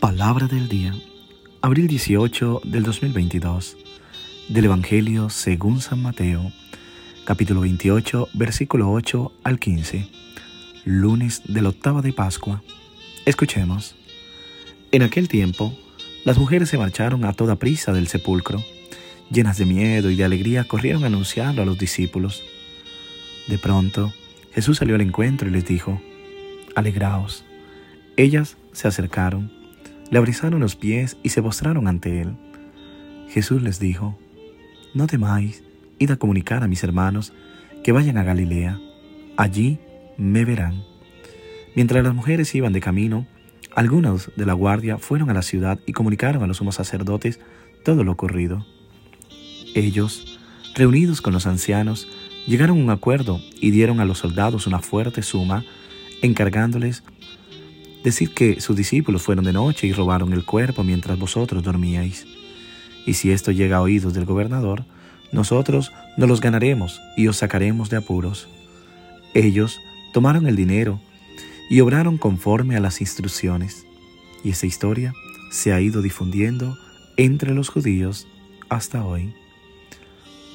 Palabra del día, abril 18 del 2022, del Evangelio según San Mateo, capítulo 28, versículo 8 al 15, lunes de la octava de Pascua. Escuchemos. En aquel tiempo, las mujeres se marcharon a toda prisa del sepulcro. Llenas de miedo y de alegría, corrieron a anunciarlo a los discípulos. De pronto, Jesús salió al encuentro y les dijo, Alegraos. Ellas se acercaron, le abrizaron los pies y se postraron ante él. Jesús les dijo, No temáis, id a comunicar a mis hermanos que vayan a Galilea, allí me verán. Mientras las mujeres iban de camino, algunos de la guardia fueron a la ciudad y comunicaron a los sumos sacerdotes todo lo ocurrido. Ellos, reunidos con los ancianos, llegaron a un acuerdo y dieron a los soldados una fuerte suma, encargándoles decir que sus discípulos fueron de noche y robaron el cuerpo mientras vosotros dormíais. Y si esto llega a oídos del gobernador, nosotros nos los ganaremos y os sacaremos de apuros. Ellos tomaron el dinero y obraron conforme a las instrucciones. Y esta historia se ha ido difundiendo entre los judíos hasta hoy.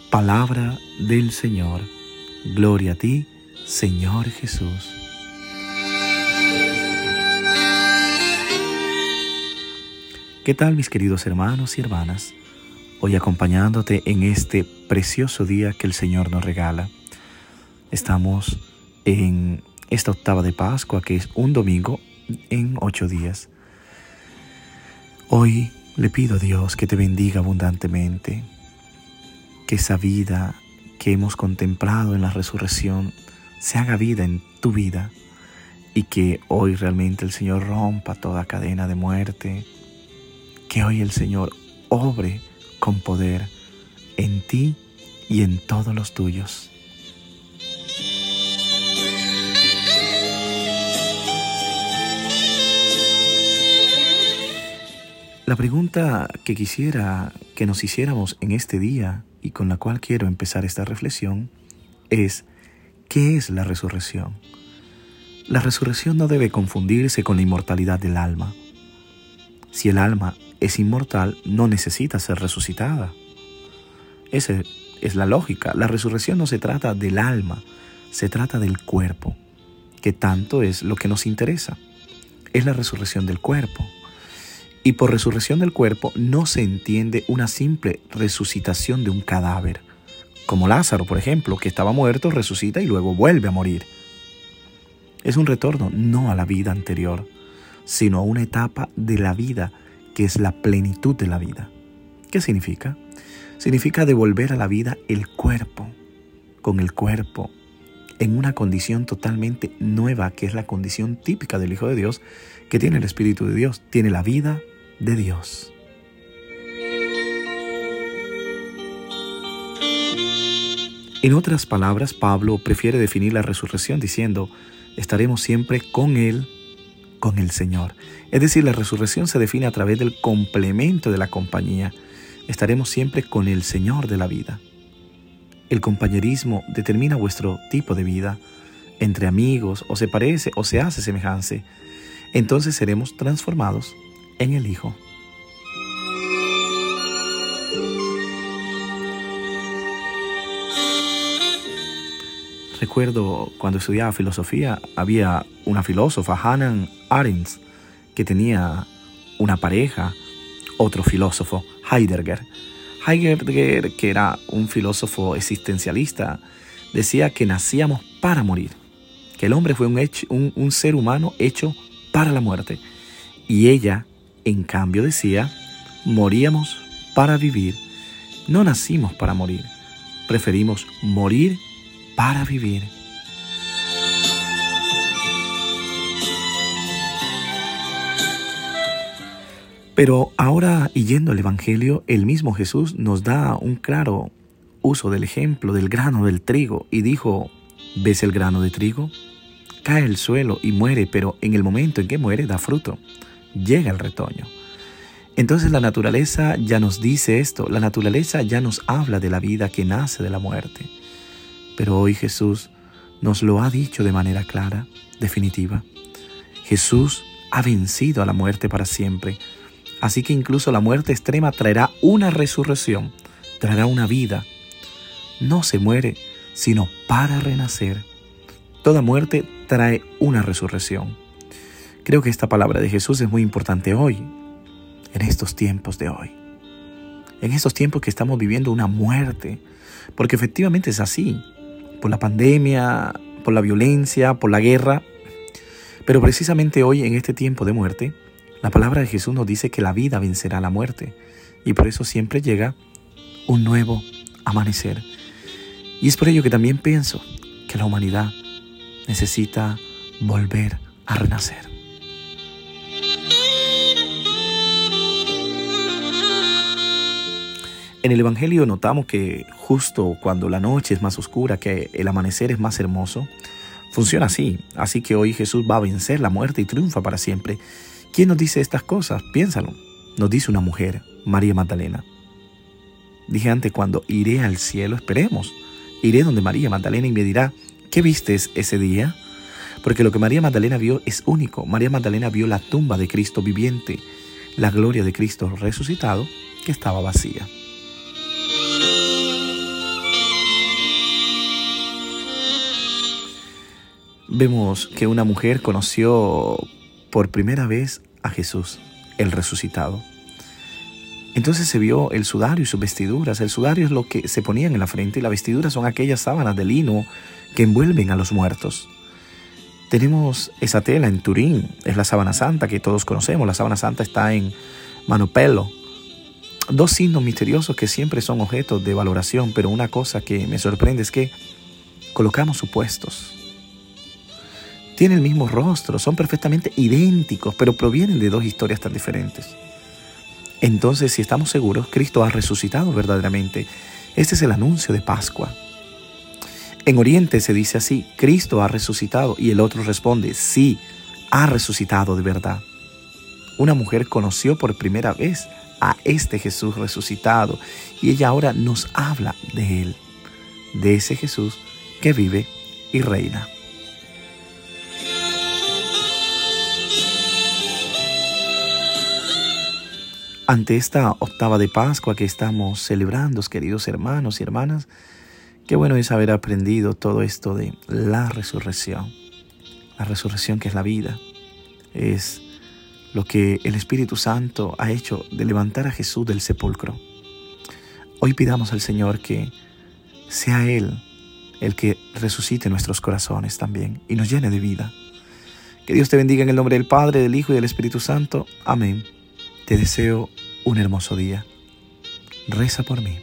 Palabra del Señor. Gloria a ti, Señor Jesús. ¿Qué tal mis queridos hermanos y hermanas? Hoy acompañándote en este precioso día que el Señor nos regala. Estamos en esta octava de Pascua, que es un domingo en ocho días. Hoy le pido a Dios que te bendiga abundantemente, que esa vida que hemos contemplado en la resurrección se haga vida en tu vida y que hoy realmente el Señor rompa toda cadena de muerte, que hoy el Señor obre con poder en ti y en todos los tuyos. La pregunta que quisiera que nos hiciéramos en este día y con la cual quiero empezar esta reflexión es, ¿qué es la resurrección? La resurrección no debe confundirse con la inmortalidad del alma. Si el alma es inmortal, no necesita ser resucitada. Esa es la lógica. La resurrección no se trata del alma, se trata del cuerpo, que tanto es lo que nos interesa. Es la resurrección del cuerpo. Y por resurrección del cuerpo no se entiende una simple resucitación de un cadáver, como Lázaro, por ejemplo, que estaba muerto, resucita y luego vuelve a morir. Es un retorno no a la vida anterior, sino a una etapa de la vida que es la plenitud de la vida. ¿Qué significa? Significa devolver a la vida el cuerpo, con el cuerpo, en una condición totalmente nueva, que es la condición típica del Hijo de Dios, que tiene el Espíritu de Dios, tiene la vida de Dios. En otras palabras, Pablo prefiere definir la resurrección diciendo, estaremos siempre con Él, con el Señor. Es decir, la resurrección se define a través del complemento de la compañía. Estaremos siempre con el Señor de la vida. El compañerismo determina vuestro tipo de vida, entre amigos, o se parece o se hace semejante. Entonces seremos transformados en el Hijo. Recuerdo cuando estudiaba filosofía, había una filósofa, Hannah Arendt, que tenía una pareja, otro filósofo, Heidegger. Heidegger, que era un filósofo existencialista, decía que nacíamos para morir, que el hombre fue un, ser humano hecho para la muerte. Y ella en cambio decía, moríamos para vivir. No nacimos para morir. Preferimos morir para vivir. Pero ahora, y yendo al Evangelio, el mismo Jesús nos da un claro uso del ejemplo del grano del trigo y dijo, ¿ves el grano de trigo? Cae el suelo y muere, pero en el momento en que muere da fruto llega el retoño. Entonces la naturaleza ya nos dice esto, la naturaleza ya nos habla de la vida que nace de la muerte. Pero hoy Jesús nos lo ha dicho de manera clara, definitiva. Jesús ha vencido a la muerte para siempre. Así que incluso la muerte extrema traerá una resurrección, traerá una vida. No se muere, sino para renacer. Toda muerte trae una resurrección. Creo que esta palabra de Jesús es muy importante hoy, en estos tiempos de hoy. En estos tiempos que estamos viviendo una muerte, porque efectivamente es así, por la pandemia, por la violencia, por la guerra. Pero precisamente hoy, en este tiempo de muerte, la palabra de Jesús nos dice que la vida vencerá la muerte. Y por eso siempre llega un nuevo amanecer. Y es por ello que también pienso que la humanidad necesita volver a renacer. En el Evangelio notamos que justo cuando la noche es más oscura, que el amanecer es más hermoso, funciona así. Así que hoy Jesús va a vencer la muerte y triunfa para siempre. ¿Quién nos dice estas cosas? Piénsalo. Nos dice una mujer, María Magdalena. Dije antes, cuando iré al cielo, esperemos. Iré donde María Magdalena y me dirá, ¿qué vistes ese día? Porque lo que María Magdalena vio es único. María Magdalena vio la tumba de Cristo viviente, la gloria de Cristo resucitado que estaba vacía. Vemos que una mujer conoció por primera vez a Jesús, el resucitado. Entonces se vio el sudario y sus vestiduras. El sudario es lo que se ponían en la frente y la vestidura son aquellas sábanas de lino que envuelven a los muertos. Tenemos esa tela en Turín, es la sábana santa que todos conocemos. La sábana santa está en Manopelo. Dos signos misteriosos que siempre son objetos de valoración, pero una cosa que me sorprende es que colocamos supuestos. Tienen el mismo rostro, son perfectamente idénticos, pero provienen de dos historias tan diferentes. Entonces, si estamos seguros, Cristo ha resucitado verdaderamente. Este es el anuncio de Pascua. En Oriente se dice así, Cristo ha resucitado, y el otro responde, sí, ha resucitado de verdad. Una mujer conoció por primera vez a este Jesús resucitado, y ella ahora nos habla de él, de ese Jesús que vive y reina. Ante esta octava de Pascua que estamos celebrando, queridos hermanos y hermanas, qué bueno es haber aprendido todo esto de la resurrección. La resurrección que es la vida, es lo que el Espíritu Santo ha hecho de levantar a Jesús del sepulcro. Hoy pidamos al Señor que sea Él el que resucite nuestros corazones también y nos llene de vida. Que Dios te bendiga en el nombre del Padre, del Hijo y del Espíritu Santo. Amén. Te deseo un hermoso día. Reza por mí.